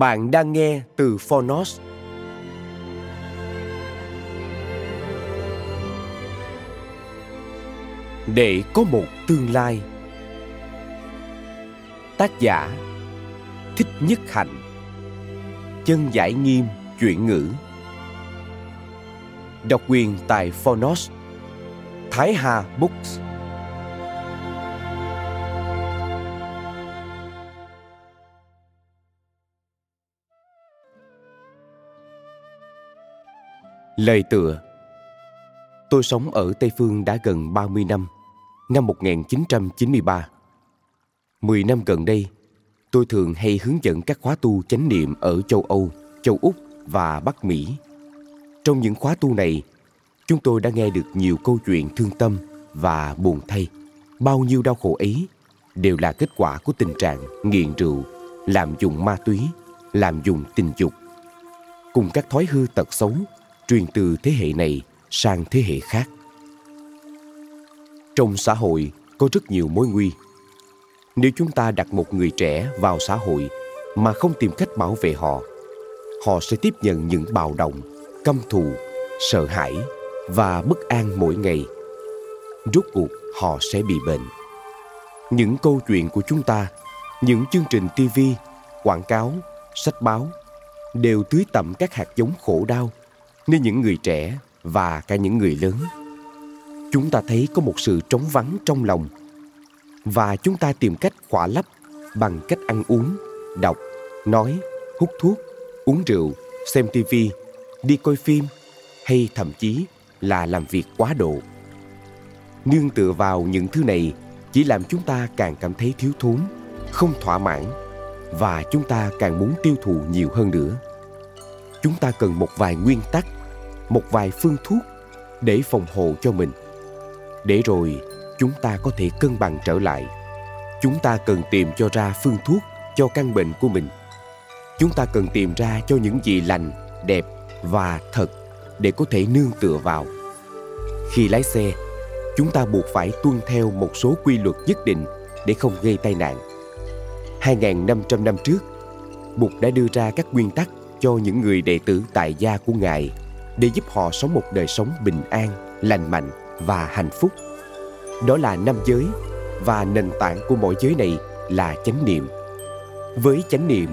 Bạn đang nghe từ Phonos. Để có một tương lai. Tác giả Thích Nhất Hạnh. Chân giải nghiêm chuyển ngữ. Độc quyền tại Phonos. Thái Hà Books. Lời tựa Tôi sống ở Tây Phương đã gần 30 năm, năm 1993. 10 năm gần đây, tôi thường hay hướng dẫn các khóa tu chánh niệm ở châu Âu, châu Úc và Bắc Mỹ. Trong những khóa tu này, chúng tôi đã nghe được nhiều câu chuyện thương tâm và buồn thay. Bao nhiêu đau khổ ấy đều là kết quả của tình trạng nghiện rượu, làm dùng ma túy, làm dùng tình dục, cùng các thói hư tật xấu truyền từ thế hệ này sang thế hệ khác. Trong xã hội có rất nhiều mối nguy. Nếu chúng ta đặt một người trẻ vào xã hội mà không tìm cách bảo vệ họ, họ sẽ tiếp nhận những bạo động, căm thù, sợ hãi và bất an mỗi ngày. Rốt cuộc họ sẽ bị bệnh. Những câu chuyện của chúng ta, những chương trình TV, quảng cáo, sách báo đều tưới tẩm các hạt giống khổ đau nên những người trẻ và cả những người lớn, chúng ta thấy có một sự trống vắng trong lòng và chúng ta tìm cách khỏa lấp bằng cách ăn uống, đọc, nói, hút thuốc, uống rượu, xem tivi đi coi phim hay thậm chí là làm việc quá độ. Nương tựa vào những thứ này chỉ làm chúng ta càng cảm thấy thiếu thốn, không thỏa mãn và chúng ta càng muốn tiêu thụ nhiều hơn nữa chúng ta cần một vài nguyên tắc, một vài phương thuốc để phòng hộ cho mình. Để rồi, chúng ta có thể cân bằng trở lại. Chúng ta cần tìm cho ra phương thuốc cho căn bệnh của mình. Chúng ta cần tìm ra cho những gì lành, đẹp và thật để có thể nương tựa vào. Khi lái xe, chúng ta buộc phải tuân theo một số quy luật nhất định để không gây tai nạn. 2.500 năm trước, Bụt đã đưa ra các nguyên tắc cho những người đệ tử tại gia của Ngài để giúp họ sống một đời sống bình an, lành mạnh và hạnh phúc. Đó là năm giới và nền tảng của mỗi giới này là chánh niệm. Với chánh niệm,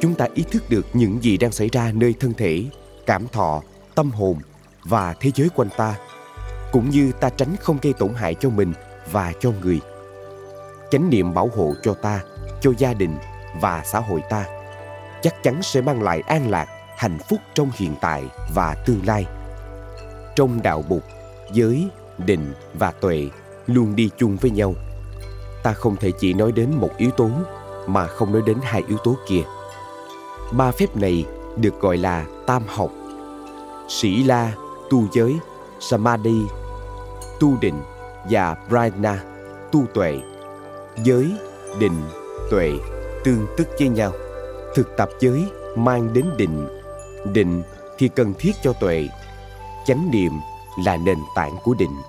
chúng ta ý thức được những gì đang xảy ra nơi thân thể, cảm thọ, tâm hồn và thế giới quanh ta, cũng như ta tránh không gây tổn hại cho mình và cho người. Chánh niệm bảo hộ cho ta, cho gia đình và xã hội ta chắc chắn sẽ mang lại an lạc, hạnh phúc trong hiện tại và tương lai. Trong đạo bục, giới, định và tuệ luôn đi chung với nhau. Ta không thể chỉ nói đến một yếu tố, mà không nói đến hai yếu tố kia. Ba phép này được gọi là tam học. Sĩ la, tu giới, samadhi, tu định và prajna, tu tuệ. Giới, định, tuệ tương tức với nhau thực tập giới mang đến định. Định thì cần thiết cho tuệ. Chánh niệm là nền tảng của định.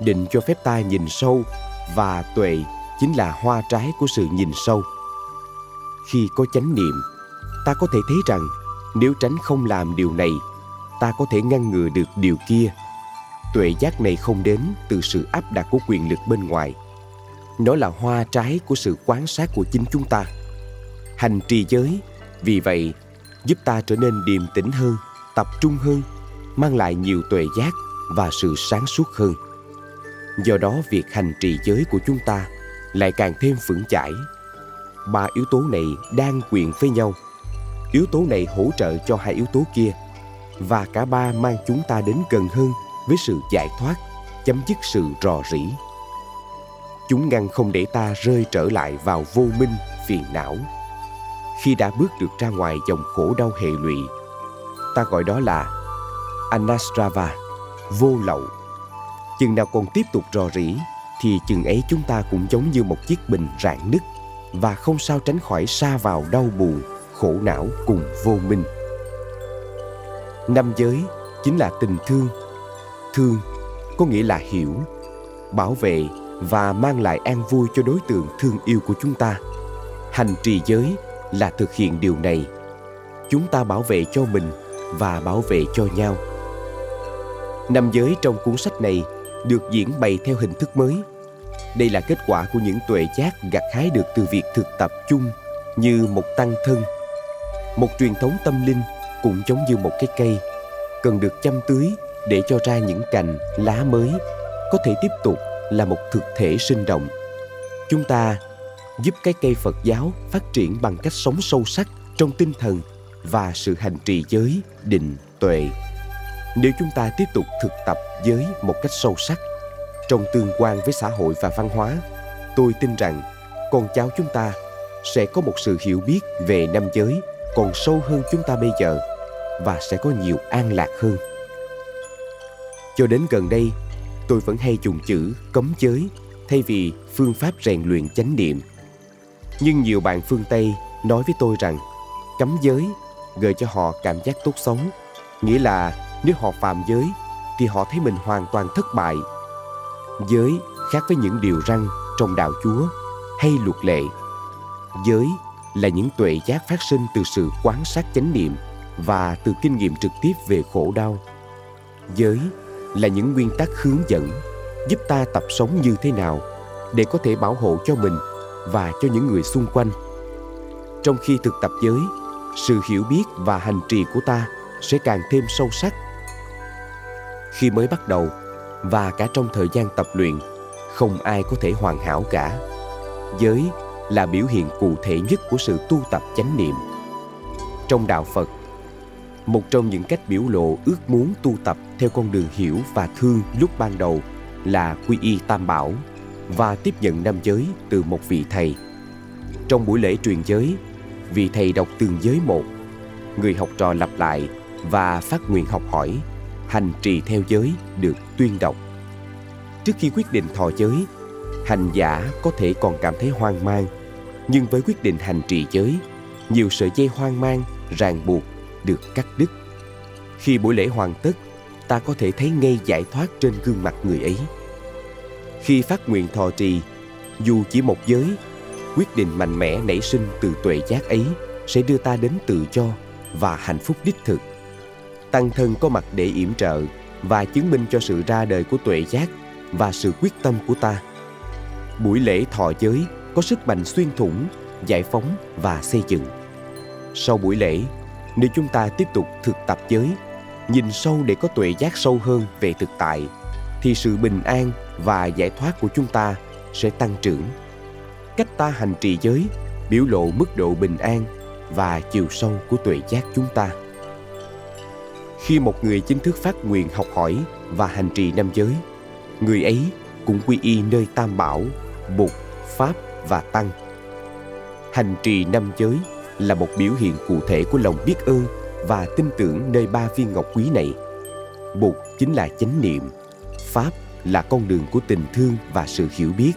Định cho phép ta nhìn sâu và tuệ chính là hoa trái của sự nhìn sâu. Khi có chánh niệm, ta có thể thấy rằng nếu tránh không làm điều này, ta có thể ngăn ngừa được điều kia. Tuệ giác này không đến từ sự áp đặt của quyền lực bên ngoài. Nó là hoa trái của sự quan sát của chính chúng ta hành trì giới. Vì vậy, giúp ta trở nên điềm tĩnh hơn, tập trung hơn, mang lại nhiều tuệ giác và sự sáng suốt hơn. Do đó, việc hành trì giới của chúng ta lại càng thêm vững chãi. Ba yếu tố này đang quyền với nhau. Yếu tố này hỗ trợ cho hai yếu tố kia, và cả ba mang chúng ta đến gần hơn với sự giải thoát, chấm dứt sự rò rỉ. Chúng ngăn không để ta rơi trở lại vào vô minh, phiền não khi đã bước được ra ngoài dòng khổ đau hệ lụy. Ta gọi đó là anastrava, vô lậu. Chừng nào còn tiếp tục rò rỉ, thì chừng ấy chúng ta cũng giống như một chiếc bình rạn nứt và không sao tránh khỏi xa vào đau buồn, khổ não cùng vô minh. Năm giới chính là tình thương. Thương có nghĩa là hiểu, bảo vệ và mang lại an vui cho đối tượng thương yêu của chúng ta. Hành trì giới là thực hiện điều này. Chúng ta bảo vệ cho mình và bảo vệ cho nhau. Năm giới trong cuốn sách này được diễn bày theo hình thức mới. Đây là kết quả của những tuệ giác gặt hái được từ việc thực tập chung như một tăng thân, một truyền thống tâm linh cũng giống như một cái cây, cần được chăm tưới để cho ra những cành lá mới có thể tiếp tục là một thực thể sinh động. Chúng ta giúp cái cây phật giáo phát triển bằng cách sống sâu sắc trong tinh thần và sự hành trì giới định tuệ. Nếu chúng ta tiếp tục thực tập giới một cách sâu sắc, trong tương quan với xã hội và văn hóa, tôi tin rằng con cháu chúng ta sẽ có một sự hiểu biết về năm giới còn sâu hơn chúng ta bây giờ và sẽ có nhiều an lạc hơn. Cho đến gần đây, tôi vẫn hay dùng chữ cấm giới thay vì phương pháp rèn luyện chánh niệm nhưng nhiều bạn phương tây nói với tôi rằng, cấm giới gợi cho họ cảm giác tốt sống nghĩa là nếu họ phạm giới thì họ thấy mình hoàn toàn thất bại. Giới khác với những điều răn trong đạo chúa hay luật lệ. Giới là những tuệ giác phát sinh từ sự quán sát chánh niệm và từ kinh nghiệm trực tiếp về khổ đau. Giới là những nguyên tắc hướng dẫn giúp ta tập sống như thế nào để có thể bảo hộ cho mình và cho những người xung quanh. Trong khi thực tập giới, sự hiểu biết và hành trì của ta sẽ càng thêm sâu sắc. Khi mới bắt đầu, và cả trong thời gian tập luyện, không ai có thể hoàn hảo cả. Giới là biểu hiện cụ thể nhất của sự tu tập chánh niệm. Trong đạo phật, một trong những cách biểu lộ ước muốn tu tập theo con đường hiểu và thương lúc ban đầu là quy y tam bảo và tiếp nhận năm giới từ một vị thầy. Trong buổi lễ truyền giới, vị thầy đọc từng giới một, người học trò lặp lại và phát nguyện học hỏi, hành trì theo giới được tuyên đọc. Trước khi quyết định thọ giới, hành giả có thể còn cảm thấy hoang mang, nhưng với quyết định hành trì giới, nhiều sợi dây hoang mang, ràng buộc được cắt đứt. Khi buổi lễ hoàn tất, ta có thể thấy ngay giải thoát trên gương mặt người ấy khi phát nguyện thọ trì, dù chỉ một giới, quyết định mạnh mẽ nảy sinh từ tuệ giác ấy sẽ đưa ta đến tự do và hạnh phúc đích thực. Tăng thân có mặt để yểm trợ và chứng minh cho sự ra đời của tuệ giác và sự quyết tâm của ta. Buổi lễ thọ giới có sức mạnh xuyên thủng, giải phóng và xây dựng. Sau buổi lễ, nếu chúng ta tiếp tục thực tập giới, nhìn sâu để có tuệ giác sâu hơn về thực tại, thì sự bình an và giải thoát của chúng ta sẽ tăng trưởng. Cách ta hành trì giới biểu lộ mức độ bình an và chiều sâu của tuệ giác chúng ta. Khi một người chính thức phát nguyện học hỏi và hành trì năm giới, người ấy cũng quy y nơi tam bảo, bụt, pháp và tăng. Hành trì năm giới là một biểu hiện cụ thể của lòng biết ơn và tin tưởng nơi ba viên ngọc quý này. Bụt chính là chánh niệm, pháp là con đường của tình thương và sự hiểu biết,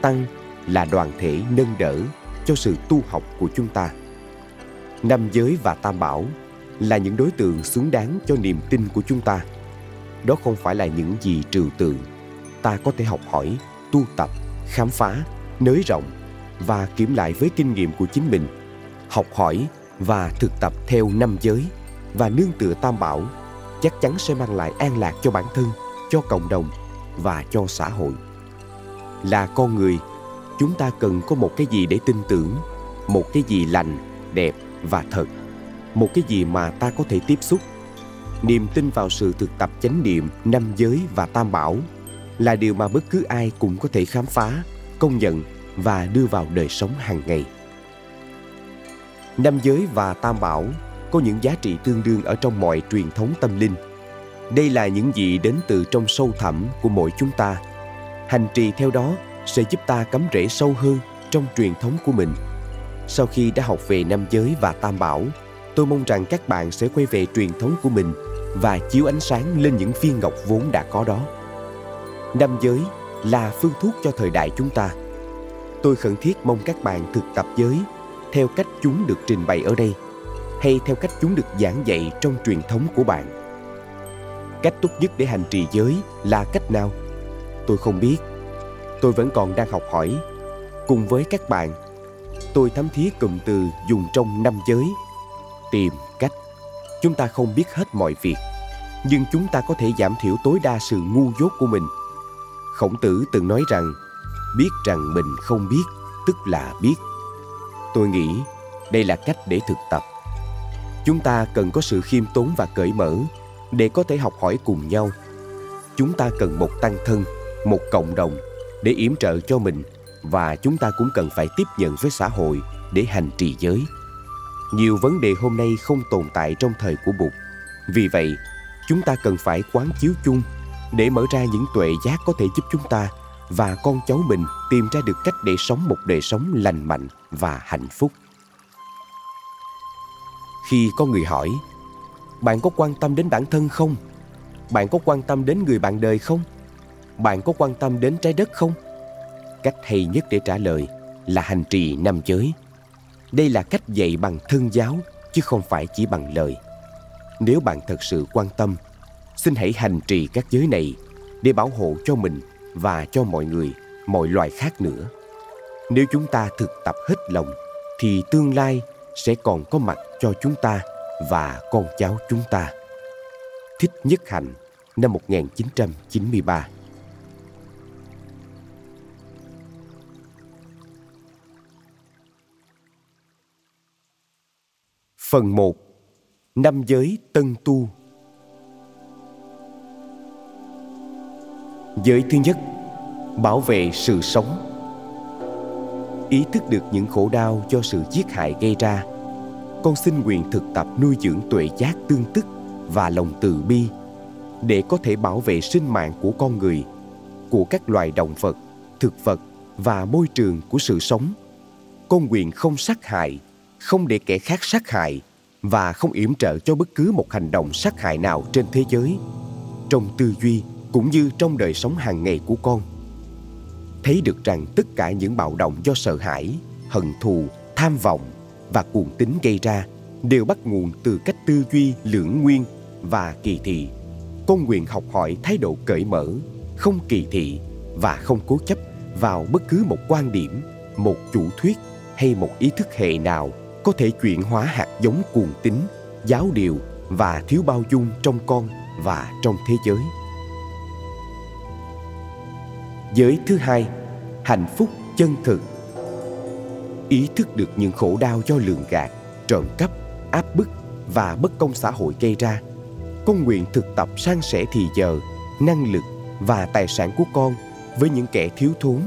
tăng là đoàn thể nâng đỡ cho sự tu học của chúng ta. Năm giới và tam bảo là những đối tượng xứng đáng cho niềm tin của chúng ta. Đó không phải là những gì trừu tượng. Ta có thể học hỏi, tu tập, khám phá, nới rộng và kiểm lại với kinh nghiệm của chính mình, học hỏi và thực tập theo năm giới và nương tựa tam bảo, chắc chắn sẽ mang lại an lạc cho bản thân, cho cộng đồng và cho xã hội. Là con người, chúng ta cần có một cái gì để tin tưởng, một cái gì lành, đẹp và thật, một cái gì mà ta có thể tiếp xúc. Niềm tin vào sự thực tập chánh niệm, năm giới và tam bảo là điều mà bất cứ ai cũng có thể khám phá, công nhận và đưa vào đời sống hàng ngày. Năm giới và tam bảo có những giá trị tương đương ở trong mọi truyền thống tâm linh đây là những gì đến từ trong sâu thẳm của mỗi chúng ta. Hành trì theo đó sẽ giúp ta cắm rễ sâu hơn trong truyền thống của mình. Sau khi đã học về năm giới và tam bảo, tôi mong rằng các bạn sẽ quay về truyền thống của mình và chiếu ánh sáng lên những viên ngọc vốn đã có đó. Năm giới là phương thuốc cho thời đại chúng ta. Tôi khẩn thiết mong các bạn thực tập giới theo cách chúng được trình bày ở đây, hay theo cách chúng được giảng dạy trong truyền thống của bạn cách tốt nhất để hành trì giới là cách nào? Tôi không biết. Tôi vẫn còn đang học hỏi. Cùng với các bạn, tôi thấm thía cụm từ dùng trong năm giới. Tìm cách. Chúng ta không biết hết mọi việc, nhưng chúng ta có thể giảm thiểu tối đa sự ngu dốt của mình. Khổng tử từng nói rằng, biết rằng mình không biết, tức là biết. Tôi nghĩ đây là cách để thực tập. Chúng ta cần có sự khiêm tốn và cởi mở để có thể học hỏi cùng nhau. Chúng ta cần một tăng thân, một cộng đồng để yểm trợ cho mình và chúng ta cũng cần phải tiếp nhận với xã hội để hành trì giới. Nhiều vấn đề hôm nay không tồn tại trong thời của bụt. Vì vậy, chúng ta cần phải quán chiếu chung để mở ra những tuệ giác có thể giúp chúng ta và con cháu mình tìm ra được cách để sống một đời sống lành mạnh và hạnh phúc. Khi có người hỏi bạn có quan tâm đến bản thân không? Bạn có quan tâm đến người bạn đời không? Bạn có quan tâm đến trái đất không? Cách hay nhất để trả lời là hành trì năm giới. Đây là cách dạy bằng thân giáo, chứ không phải chỉ bằng lời. Nếu bạn thật sự quan tâm, xin hãy hành trì các giới này để bảo hộ cho mình và cho mọi người, mọi loài khác nữa. Nếu chúng ta thực tập hết lòng, thì tương lai sẽ còn có mặt cho chúng ta và con cháu chúng ta. Thích Nhất Hạnh năm 1993 Phần 1 Năm giới tân tu. Giới thứ nhất, Bảo vệ sự sống. Ý thức được những khổ đau do sự giết hại gây ra. Con xin nguyện thực tập nuôi dưỡng tuệ giác tương tức và lòng từ bi Để có thể bảo vệ sinh mạng của con người Của các loài động vật, thực vật và môi trường của sự sống. Con nguyện không sát hại không để kẻ khác sát hại và không yểm trợ cho bất cứ một hành động sát hại nào trên thế giới trong tư duy cũng như trong đời sống hàng ngày của con. Thấy được rằng tất cả những bạo động do sợ hãi hận thù tham vọng và cuồng tín gây ra đều bắt nguồn từ cách tư duy lưỡng nguyên và kỳ thị con nguyện học hỏi thái độ cởi mở không kỳ thị và không cố chấp vào bất cứ một quan điểm một chủ thuyết hay một ý thức hệ nào có thể chuyển hóa hạt giống cuồng tín, giáo điều và thiếu bao dung trong con và trong thế giới. Giới thứ hai, hạnh phúc chân thực. Ý thức được những khổ đau do lường gạt, trộm cắp, áp bức và bất công xã hội gây ra. Con nguyện thực tập san sẻ thì giờ, năng lực và tài sản của con với những kẻ thiếu thốn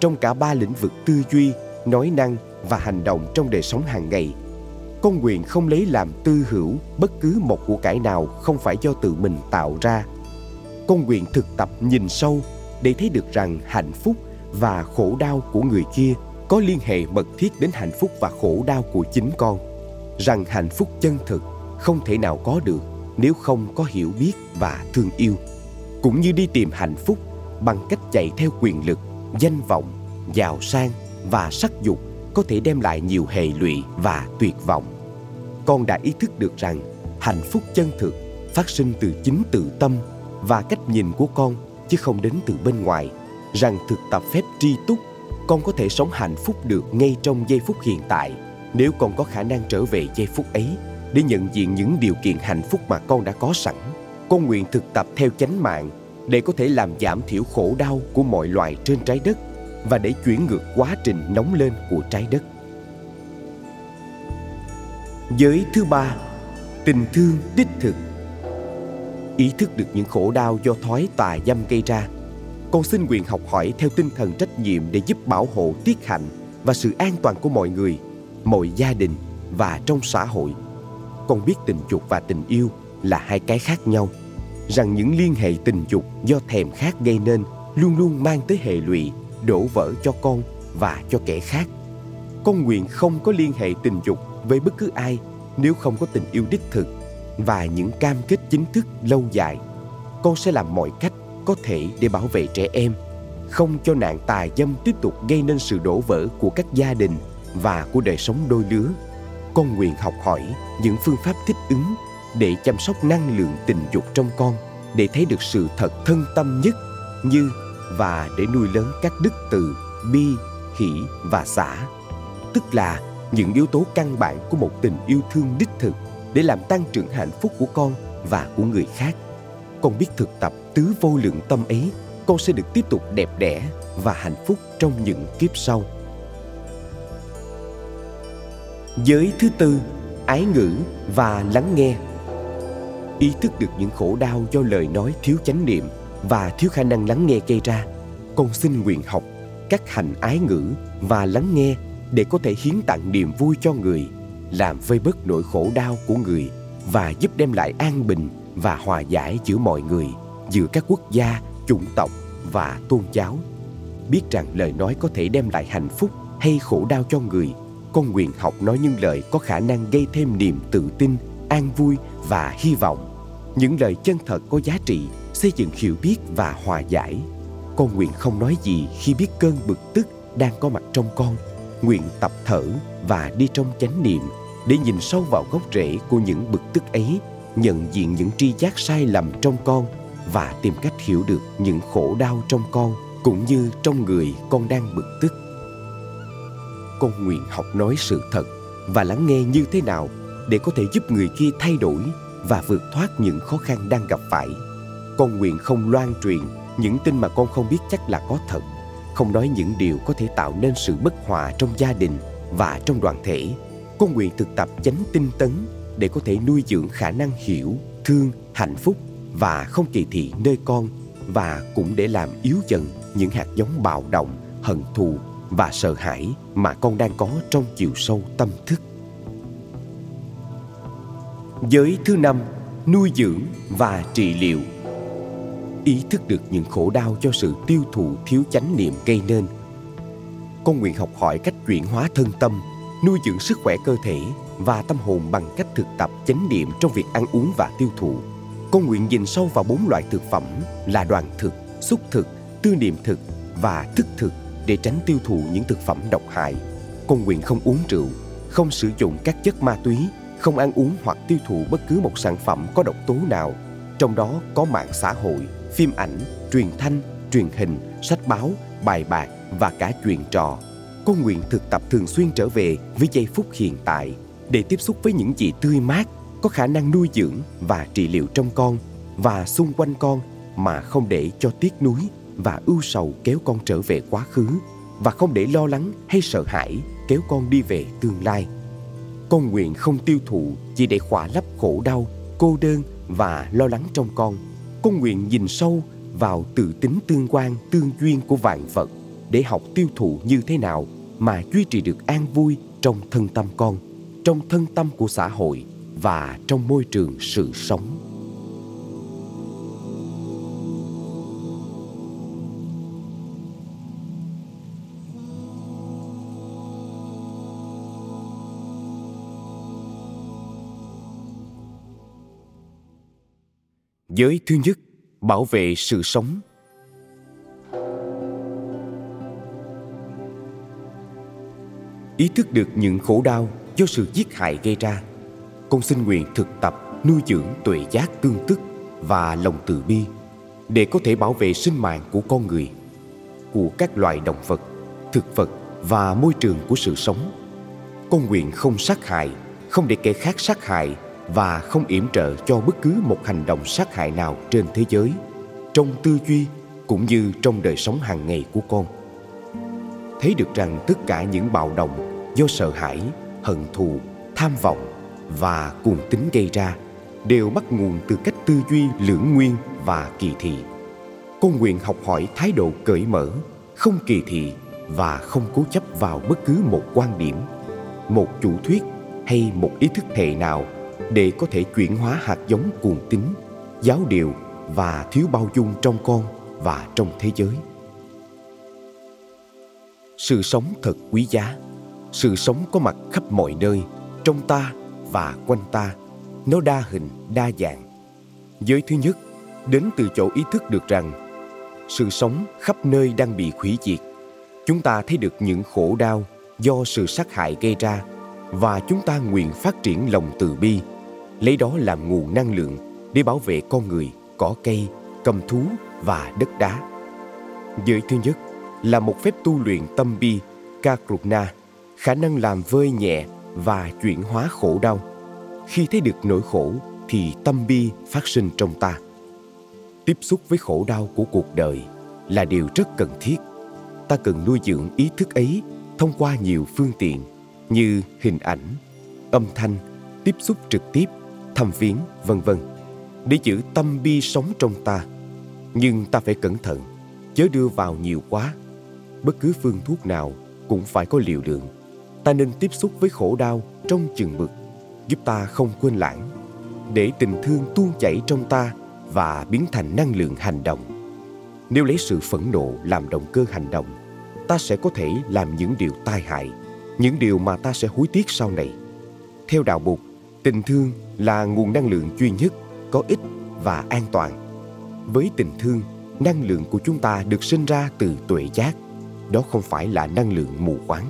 trong cả ba lĩnh vực tư duy, nói năng và hành động trong đời sống hàng ngày con nguyện không lấy làm tư hữu bất cứ một của cải nào không phải do tự mình tạo ra con nguyện thực tập nhìn sâu để thấy được rằng hạnh phúc và khổ đau của người kia có liên hệ mật thiết đến hạnh phúc và khổ đau của chính con, rằng hạnh phúc chân thực không thể nào có được nếu không có hiểu biết và thương yêu, cũng như đi tìm hạnh phúc bằng cách chạy theo quyền lực, danh vọng, giàu sang và sắc dục có thể đem lại nhiều hệ lụy và tuyệt vọng. Con đã ý thức được rằng hạnh phúc chân thực phát sinh từ chính tự tâm và cách nhìn của con chứ không đến từ bên ngoài, rằng thực tập phép tri túc con có thể sống hạnh phúc được ngay trong giây phút hiện tại nếu con có khả năng trở về giây phút ấy để nhận diện những điều kiện hạnh phúc mà con đã có sẵn con nguyện thực tập theo chánh mạng để có thể làm giảm thiểu khổ đau của mọi loài trên trái đất và để chuyển ngược quá trình nóng lên của trái đất. Giới thứ ba, tình thương đích thực. Ý thức được những khổ đau do thói tà dâm gây ra, con xin quyền học hỏi theo tinh thần trách nhiệm để giúp bảo hộ tiết hạnh và sự an toàn của mọi người, mọi gia đình và trong xã hội. Con biết tình dục và tình yêu là hai cái khác nhau, rằng những liên hệ tình dục do thèm khát gây nên luôn luôn mang tới hệ lụy, đổ vỡ cho con và cho kẻ khác. Con nguyện không có liên hệ tình dục với bất cứ ai nếu không có tình yêu đích thực và những cam kết chính thức lâu dài. Con sẽ làm mọi cách có thể để bảo vệ trẻ em, không cho nạn tà dâm tiếp tục gây nên sự đổ vỡ của các gia đình và của đời sống đôi lứa. Con nguyện học hỏi những phương pháp thích ứng để chăm sóc năng lượng tình dục trong con để thấy được sự thật thân tâm nhất như và để nuôi lớn các đức từ bi, hỷ và xả. Tức là những yếu tố căn bản của một tình yêu thương đích thực để làm tăng trưởng hạnh phúc của con và của người khác. Con biết thực tập tứ vô lượng tâm ấy, con sẽ được tiếp tục đẹp đẽ và hạnh phúc trong những kiếp sau. Giới thứ tư, ái ngữ và lắng nghe. Ý thức được những khổ đau do lời nói thiếu chánh niệm và thiếu khả năng lắng nghe gây ra, con xin nguyện học các hành ái ngữ và lắng nghe để có thể hiến tặng niềm vui cho người, làm vơi bớt nỗi khổ đau của người và giúp đem lại an bình và hòa giải giữa mọi người, giữa các quốc gia, chủng tộc và tôn giáo. Biết rằng lời nói có thể đem lại hạnh phúc hay khổ đau cho người, con nguyện học nói những lời có khả năng gây thêm niềm tự tin, an vui và hy vọng. Những lời chân thật có giá trị, xây dựng hiểu biết và hòa giải. Con nguyện không nói gì khi biết cơn bực tức đang có mặt trong con nguyện tập thở và đi trong chánh niệm để nhìn sâu vào gốc rễ của những bực tức ấy nhận diện những tri giác sai lầm trong con và tìm cách hiểu được những khổ đau trong con cũng như trong người con đang bực tức. Con nguyện học nói sự thật và lắng nghe như thế nào để có thể giúp người kia thay đổi và vượt thoát những khó khăn đang gặp phải. Con nguyện không loan truyền những tin mà con không biết chắc là có thật, không nói những điều có thể tạo nên sự bất hòa trong gia đình và trong đoàn thể. Con nguyện thực tập chánh tinh tấn để có thể nuôi dưỡng khả năng hiểu, thương, hạnh phúc và không kỳ thị nơi con và cũng để làm yếu dần những hạt giống bạo động hận thù và sợ hãi mà con đang có trong chiều sâu tâm thức giới thứ năm nuôi dưỡng và trị liệu ý thức được những khổ đau cho sự tiêu thụ thiếu chánh niệm gây nên. Con nguyện học hỏi cách chuyển hóa thân tâm, nuôi dưỡng sức khỏe cơ thể và tâm hồn bằng cách thực tập chánh niệm trong việc ăn uống và tiêu thụ. Con nguyện nhìn sâu vào bốn loại thực phẩm là đoàn thực, xúc thực, tư niệm thực và thức thực để tránh tiêu thụ những thực phẩm độc hại. Con nguyện không uống rượu, không sử dụng các chất ma túy, không ăn uống hoặc tiêu thụ bất cứ một sản phẩm có độc tố nào, trong đó có mạng xã hội, phim ảnh, truyền thanh, truyền hình, sách báo, bài bạc và cả chuyện trò. Con nguyện thực tập thường xuyên trở về với giây phút hiện tại để tiếp xúc với những gì tươi mát, có khả năng nuôi dưỡng và trị liệu trong con và xung quanh con mà không để cho tiếc nuối và ưu sầu kéo con trở về quá khứ và không để lo lắng hay sợ hãi kéo con đi về tương lai. Con nguyện không tiêu thụ chỉ để khỏa lấp khổ đau, cô đơn và lo lắng trong con con nguyện nhìn sâu vào tự tính tương quan tương duyên của vạn vật để học tiêu thụ như thế nào mà duy trì được an vui trong thân tâm con trong thân tâm của xã hội và trong môi trường sự sống Giới thứ nhất, bảo vệ sự sống. Ý thức được những khổ đau do sự giết hại gây ra, con xin nguyện thực tập nuôi dưỡng tuệ giác tương tức và lòng từ bi để có thể bảo vệ sinh mạng của con người, của các loài động vật, thực vật và môi trường của sự sống. Con nguyện không sát hại, không để kẻ khác sát hại và không yểm trợ cho bất cứ một hành động sát hại nào trên thế giới. trong tư duy cũng như trong đời sống hàng ngày của con thấy được rằng tất cả những bạo động do sợ hãi hận thù tham vọng và cuồng tính gây ra đều bắt nguồn từ cách tư duy lưỡng nguyên và kỳ thị. Con nguyện học hỏi thái độ cởi mở, không kỳ thị và không cố chấp vào bất cứ một quan điểm, một chủ thuyết hay một ý thức hệ nào để có thể chuyển hóa hạt giống cuồng tín giáo điều và thiếu bao dung trong con và trong thế giới. Sự sống thật quý giá, sự sống có mặt khắp mọi nơi, trong ta và quanh ta, nó đa hình, đa dạng. Giới thứ nhất, đến từ chỗ ý thức được rằng, sự sống khắp nơi đang bị hủy diệt. Chúng ta thấy được những khổ đau do sự sát hại gây ra và chúng ta nguyện phát triển lòng từ bi, lấy đó làm nguồn năng lượng để bảo vệ con người, cỏ cây, cầm thú và đất đá. Giới thứ nhất là một phép tu luyện tâm bi kakruna khả năng làm vơi nhẹ và chuyển hóa khổ đau. Khi thấy được nỗi khổ thì tâm bi phát sinh trong ta. Tiếp xúc với khổ đau của cuộc đời là điều rất cần thiết. Ta cần nuôi dưỡng ý thức ấy thông qua nhiều phương tiện như hình ảnh, âm thanh, tiếp xúc trực tiếp, thăm viếng, vân vân, để giữ tâm bi sống trong ta. Nhưng ta phải cẩn thận, chớ đưa vào nhiều quá. Bất cứ phương thuốc nào cũng phải có liều lượng ta nên tiếp xúc với khổ đau trong chừng mực, giúp ta không quên lãng, để tình thương tuôn chảy trong ta và biến thành năng lượng hành động. Nếu lấy sự phẫn nộ làm động cơ hành động, ta sẽ có thể làm những điều tai hại, những điều mà ta sẽ hối tiếc sau này. Theo đạo bụt tình thương là nguồn năng lượng duy nhất, có ích và an toàn. Với tình thương, năng lượng của chúng ta được sinh ra từ tuệ giác, đó không phải là năng lượng mù quáng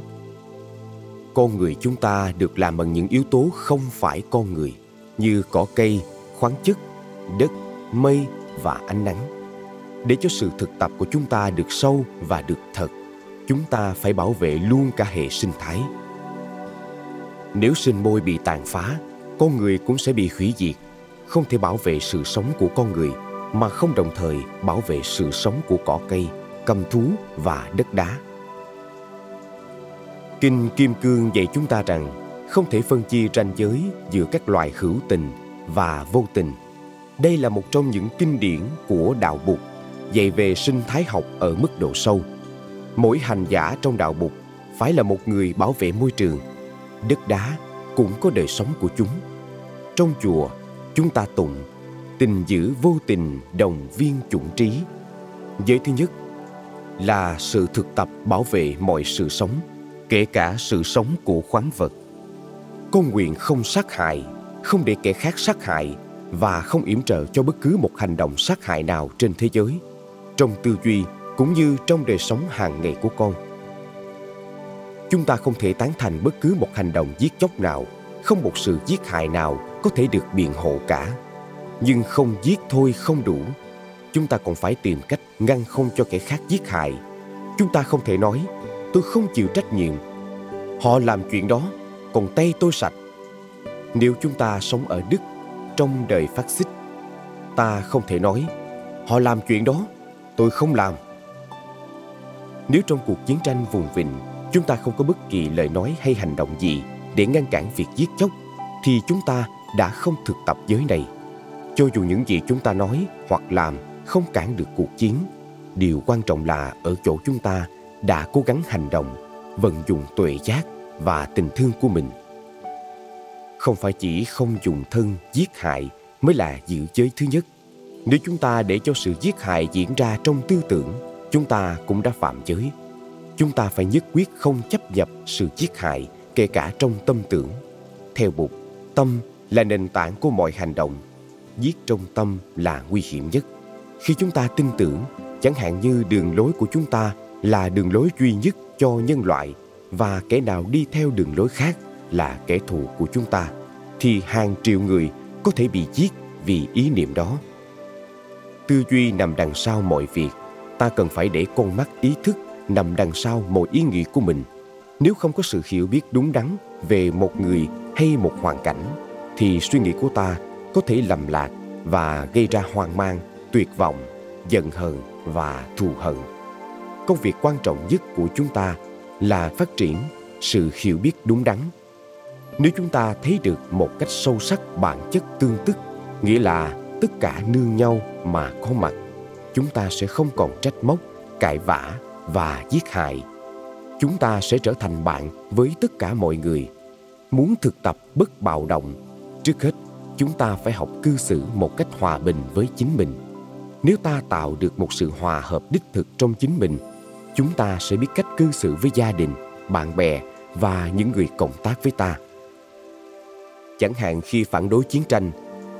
con người chúng ta được làm bằng những yếu tố không phải con người, như cỏ cây, khoáng chất, đất, mây và ánh nắng. Để cho sự thực tập của chúng ta được sâu và được thật, chúng ta phải bảo vệ luôn cả hệ sinh thái. Nếu sinh môi bị tàn phá, con người cũng sẽ bị hủy diệt, không thể bảo vệ sự sống của con người, mà không đồng thời bảo vệ sự sống của cỏ cây, cầm thú và đất đá kinh kim cương dạy chúng ta rằng, không thể phân chia ranh giới giữa các loài hữu tình và vô tình. Đây là một trong những kinh điển của đạo bụt, dạy về sinh thái học ở mức độ sâu. Mỗi hành giả trong đạo bụt phải là một người bảo vệ môi trường, đất đá cũng có đời sống của chúng. Trong chùa, chúng ta tụng, tình giữ vô tình đồng viên chủng trí. Giới thứ nhất là sự thực tập bảo vệ mọi sự sống kể cả sự sống của khoáng vật. Con nguyện không sát hại, không để kẻ khác sát hại, và không yểm trợ cho bất cứ một hành động sát hại nào trên thế giới, trong tư duy cũng như trong đời sống hàng ngày của con. Chúng ta không thể tán thành bất cứ một hành động giết chóc nào, không một sự giết hại nào có thể được biện hộ cả. Nhưng không giết thôi không đủ. Chúng ta còn phải tìm cách ngăn không cho kẻ khác giết hại. Chúng ta không thể nói tôi không chịu trách nhiệm. Họ làm chuyện đó, còn tay tôi sạch. Nếu chúng ta sống ở đức, trong đời phát xít, ta không thể nói, họ làm chuyện đó, tôi không làm. Nếu trong cuộc chiến tranh vùng vịnh, chúng ta không có bất kỳ lời nói hay hành động gì để ngăn cản việc giết chóc, thì chúng ta đã không thực tập giới này. Cho dù những gì chúng ta nói hoặc làm không cản được cuộc chiến, điều quan trọng là ở chỗ chúng ta đã cố gắng hành động, vận dụng tuệ giác và tình thương của mình. Không phải chỉ không dùng thân giết hại mới là giữ giới thứ nhất. Nếu chúng ta để cho sự giết hại diễn ra trong tư tưởng, chúng ta cũng đã phạm giới. Chúng ta phải nhất quyết không chấp nhập sự giết hại, kể cả trong tâm tưởng. Theo bụt tâm là nền tảng của mọi hành động. Giết trong tâm là nguy hiểm nhất. Khi chúng ta tin tưởng, chẳng hạn như đường lối của chúng ta là đường lối duy nhất cho nhân loại và kẻ nào đi theo đường lối khác là kẻ thù của chúng ta, thì hàng triệu người có thể bị giết vì ý niệm đó tư duy nằm đằng sau mọi việc, ta cần phải để con mắt ý thức nằm đằng sau mọi ý nghĩ của mình nếu không có sự hiểu biết đúng đắn về một người hay một hoàn cảnh, thì suy nghĩ của ta có thể lầm lạc và gây ra hoang mang, tuyệt vọng, giận hờn và thù hận. Công việc quan trọng nhất của chúng ta là phát triển sự hiểu biết đúng đắn. Nếu chúng ta thấy được một cách sâu sắc bản chất tương tức, nghĩa là tất cả nương nhau mà có mặt, chúng ta sẽ không còn trách móc, cãi vã và giết hại. Chúng ta sẽ trở thành bạn với tất cả mọi người. Muốn thực tập bất bạo động, trước hết chúng ta phải học cư xử một cách hòa bình với chính mình. Nếu ta tạo được một sự hòa hợp đích thực trong chính mình, chúng ta sẽ biết cách cư xử với gia đình, bạn bè và những người cộng tác với ta. Chẳng hạn khi phản đối chiến tranh,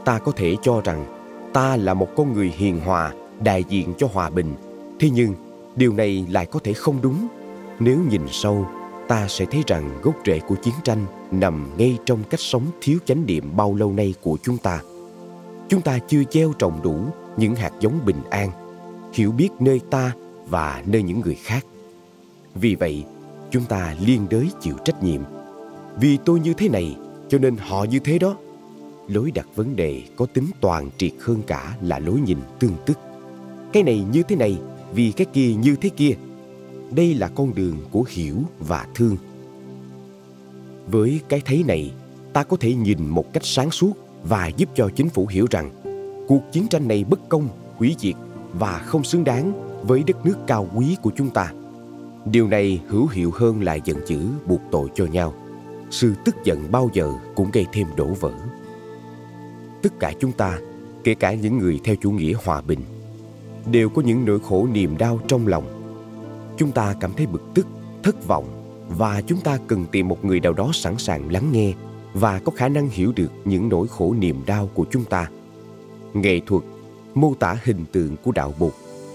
ta có thể cho rằng ta là một con người hiền hòa, đại diện cho hòa bình. Thế nhưng, điều này lại có thể không đúng. Nếu nhìn sâu, ta sẽ thấy rằng gốc rễ của chiến tranh nằm ngay trong cách sống thiếu chánh niệm bao lâu nay của chúng ta. Chúng ta chưa gieo trồng đủ những hạt giống bình an, hiểu biết nơi ta và nơi những người khác. Vì vậy, chúng ta liên đới chịu trách nhiệm. Vì tôi như thế này, cho nên họ như thế đó. Lối đặt vấn đề có tính toàn triệt hơn cả là lối nhìn tương tức. Cái này như thế này, vì cái kia như thế kia. Đây là con đường của hiểu và thương. Với cái thấy này, ta có thể nhìn một cách sáng suốt và giúp cho chính phủ hiểu rằng cuộc chiến tranh này bất công, hủy diệt và không xứng đáng với đất nước cao quý của chúng ta. Điều này hữu hiệu hơn là giận dữ buộc tội cho nhau. Sự tức giận bao giờ cũng gây thêm đổ vỡ. Tất cả chúng ta, kể cả những người theo chủ nghĩa hòa bình, đều có những nỗi khổ niềm đau trong lòng. Chúng ta cảm thấy bực tức, thất vọng và chúng ta cần tìm một người nào đó sẵn sàng lắng nghe và có khả năng hiểu được những nỗi khổ niềm đau của chúng ta. Nghệ thuật mô tả hình tượng của đạo Bụt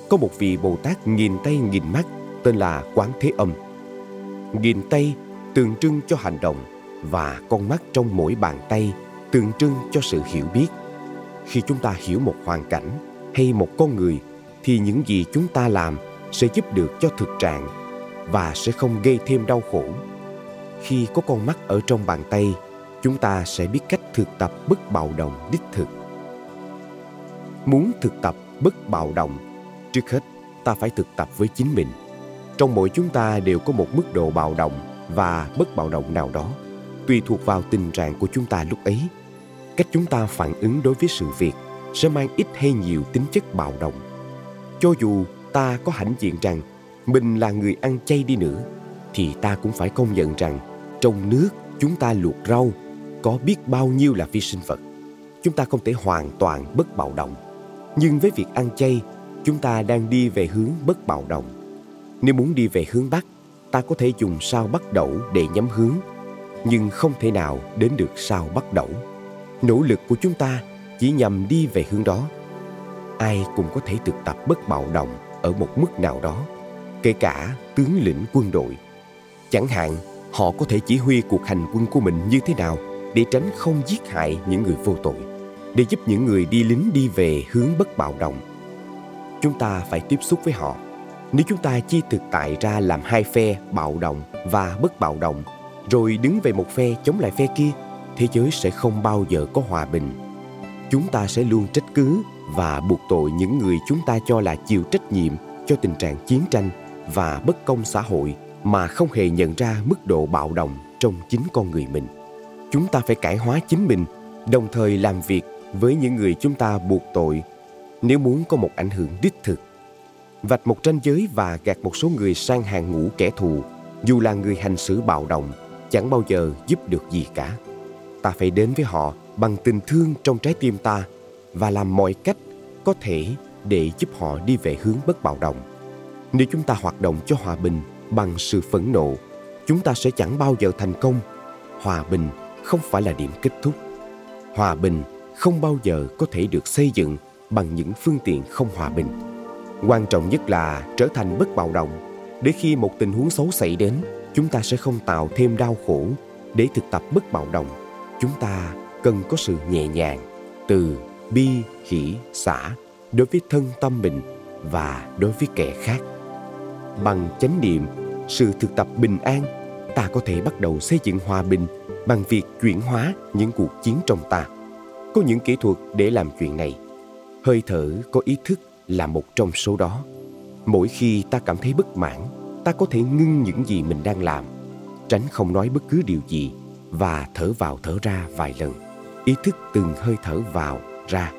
có một vị Bồ Tát nghìn tay nghìn mắt tên là Quán Thế Âm. Nghìn tay tượng trưng cho hành động và con mắt trong mỗi bàn tay tượng trưng cho sự hiểu biết. Khi chúng ta hiểu một hoàn cảnh hay một con người thì những gì chúng ta làm sẽ giúp được cho thực trạng và sẽ không gây thêm đau khổ. Khi có con mắt ở trong bàn tay, chúng ta sẽ biết cách thực tập bất bạo động đích thực. Muốn thực tập bất bạo động, trước hết ta phải thực tập với chính mình. Trong mỗi chúng ta đều có một mức độ bạo động và bất bạo động nào đó, tùy thuộc vào tình trạng của chúng ta lúc ấy. Cách chúng ta phản ứng đối với sự việc sẽ mang ít hay nhiều tính chất bạo động. Cho dù ta có hãnh diện rằng mình là người ăn chay đi nữa, thì ta cũng phải công nhận rằng trong nước chúng ta luộc rau có biết bao nhiêu là vi sinh vật. Chúng ta không thể hoàn toàn bất bạo động. Nhưng với việc ăn chay, chúng ta đang đi về hướng bất bạo động. Nếu muốn đi về hướng Bắc, ta có thể dùng sao bắt đẩu để nhắm hướng, nhưng không thể nào đến được sao bắt đẩu. Nỗ lực của chúng ta chỉ nhằm đi về hướng đó. Ai cũng có thể thực tập bất bạo động ở một mức nào đó, kể cả tướng lĩnh quân đội. Chẳng hạn, họ có thể chỉ huy cuộc hành quân của mình như thế nào để tránh không giết hại những người vô tội, để giúp những người đi lính đi về hướng bất bạo động. Chúng ta phải tiếp xúc với họ. Nếu chúng ta chia thực tại ra làm hai phe bạo động và bất bạo động, rồi đứng về một phe chống lại phe kia, thế giới sẽ không bao giờ có hòa bình. Chúng ta sẽ luôn trách cứ và buộc tội những người chúng ta cho là chịu trách nhiệm cho tình trạng chiến tranh và bất công xã hội mà không hề nhận ra mức độ bạo động trong chính con người mình. Chúng ta phải cải hóa chính mình, đồng thời làm việc với những người chúng ta buộc tội nếu muốn có một ảnh hưởng đích thực. Vạch một ranh giới và gạt một số người sang hàng ngũ kẻ thù, dù là người hành xử bạo động, chẳng bao giờ giúp được gì cả. Ta phải đến với họ bằng tình thương trong trái tim ta và làm mọi cách có thể để giúp họ đi về hướng bất bạo động. Nếu chúng ta hoạt động cho hòa bình bằng sự phẫn nộ, chúng ta sẽ chẳng bao giờ thành công. Hòa bình không phải là điểm kết thúc. Hòa bình không bao giờ có thể được xây dựng bằng những phương tiện không hòa bình. Quan trọng nhất là trở thành bất bạo động để khi một tình huống xấu xảy đến, chúng ta sẽ không tạo thêm đau khổ. Để thực tập bất bạo động, chúng ta cần có sự nhẹ nhàng, từ bi, hỷ, xả đối với thân tâm mình và đối với kẻ khác. Bằng chánh niệm, sự thực tập bình an, ta có thể bắt đầu xây dựng hòa bình bằng việc chuyển hóa những cuộc chiến trong ta. Có những kỹ thuật để làm chuyện này. Hơi thở có ý thức là một trong số đó. Mỗi khi ta cảm thấy bất mãn, ta có thể ngưng những gì mình đang làm, tránh không nói bất cứ điều gì và thở vào thở ra vài lần, ý thức từng hơi thở vào, ra.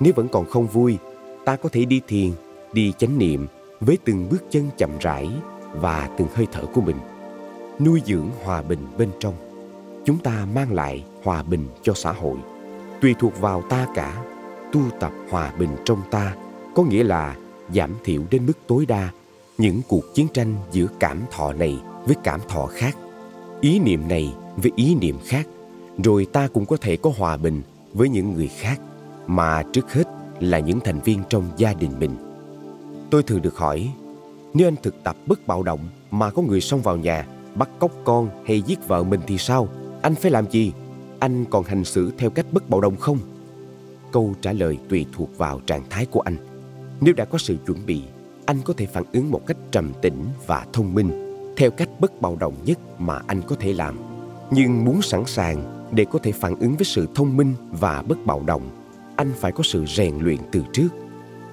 Nếu vẫn còn không vui, ta có thể đi thiền, đi chánh niệm với từng bước chân chậm rãi và từng hơi thở của mình. Nuôi dưỡng hòa bình bên trong. Chúng ta mang lại hòa bình cho xã hội. Tùy thuộc vào ta cả, tu tập hòa bình trong ta, có nghĩa là giảm thiểu đến mức tối đa những cuộc chiến tranh giữa cảm thọ này với cảm thọ khác. Ý niệm này với ý niệm khác, rồi ta cũng có thể có hòa bình với những người khác, mà trước hết là những thành viên trong gia đình mình. Tôi thường được hỏi, nếu anh thực tập bất bạo động mà có người xông vào nhà, bắt cóc con hay giết vợ mình thì sao? Anh phải làm gì? Anh còn hành xử theo cách bất bạo động không? Câu trả lời tùy thuộc vào trạng thái của anh. Nếu đã có sự chuẩn bị, anh có thể phản ứng một cách trầm tĩnh và thông minh, theo cách bất bạo động nhất mà anh có thể làm. Nhưng muốn sẵn sàng để có thể phản ứng với sự thông minh và bất bạo động, anh phải có sự rèn luyện từ trước.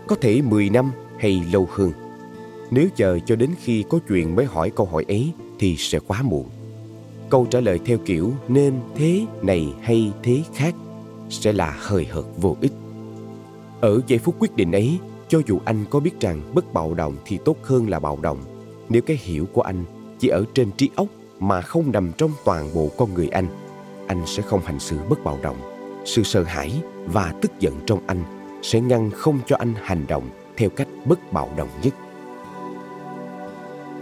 Có thể 10 năm hay lâu hơn. Nếu chờ cho đến khi có chuyện mới hỏi câu hỏi ấy thì sẽ quá muộn. Câu trả lời theo kiểu nên thế này hay thế khác sẽ là hời hợt vô ích. Ở giây phút quyết định ấy, cho dù anh có biết rằng bất bạo động thì tốt hơn là bạo động. Nếu cái hiểu của anh chỉ ở trên trí óc mà không nằm trong toàn bộ con người anh anh sẽ không hành xử bất bạo động. Sự sợ hãi và tức giận trong anh sẽ ngăn không cho anh hành động theo cách bất bạo động nhất.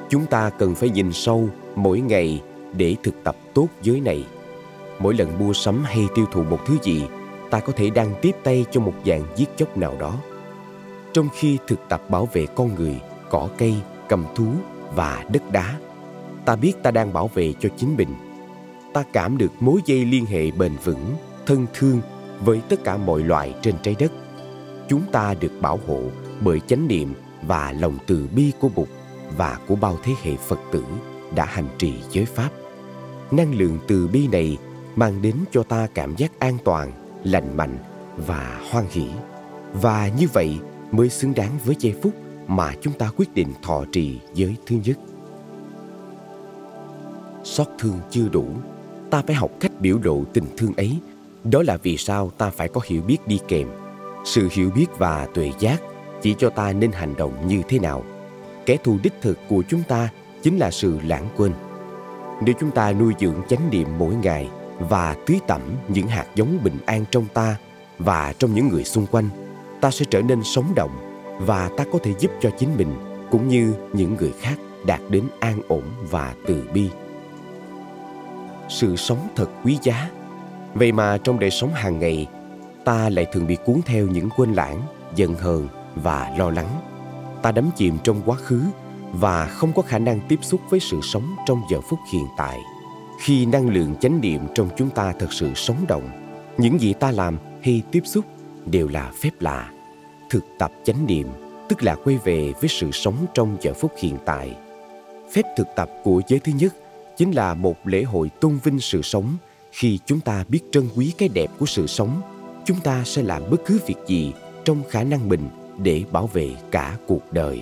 Chúng ta cần phải nhìn sâu mỗi ngày để thực tập tốt giới này mỗi lần mua sắm hay tiêu thụ một thứ gì, ta có thể đang tiếp tay cho một dạng giết chóc nào đó. Trong khi thực tập bảo vệ con người, cỏ cây, cầm thú và đất đá, ta biết ta đang bảo vệ cho chính mình. Ta cảm được mối dây liên hệ bền vững, thân thương với tất cả mọi loài trên trái đất. Chúng ta được bảo hộ bởi chánh niệm và lòng từ bi của bụt và của bao thế hệ phật tử đã hành trì giới pháp. Năng lượng từ bi này mang đến cho ta cảm giác an toàn, lành mạnh và hoan hỷ. Và như vậy mới xứng đáng với giây phút mà chúng ta quyết định thọ trì giới thứ nhất. Xót thương chưa đủ, ta phải học cách biểu lộ tình thương ấy. Đó là vì sao ta phải có hiểu biết đi kèm. Sự hiểu biết và tuệ giác chỉ cho ta nên hành động như thế nào. Kẻ thù đích thực của chúng ta chính là sự lãng quên. Nếu chúng ta nuôi dưỡng chánh niệm mỗi ngày và tưới tẩm những hạt giống bình an trong ta và trong những người xung quanh. Ta sẽ trở nên sống động và ta có thể giúp cho chính mình cũng như những người khác đạt đến an ổn và từ bi. Sự sống thật quý giá. Vậy mà trong đời sống hàng ngày, ta lại thường bị cuốn theo những quên lãng, giận hờn và lo lắng. Ta đắm chìm trong quá khứ và không có khả năng tiếp xúc với sự sống trong giờ phút hiện tại khi năng lượng chánh niệm trong chúng ta thật sự sống động, những gì ta làm hay tiếp xúc đều là phép lạ. Thực tập chánh niệm, tức là quay về với sự sống trong giờ phút hiện tại. Phép thực tập của giới thứ nhất chính là một lễ hội tôn vinh sự sống. Khi chúng ta biết trân quý cái đẹp của sự sống, chúng ta sẽ làm bất cứ việc gì trong khả năng mình để bảo vệ cả cuộc đời.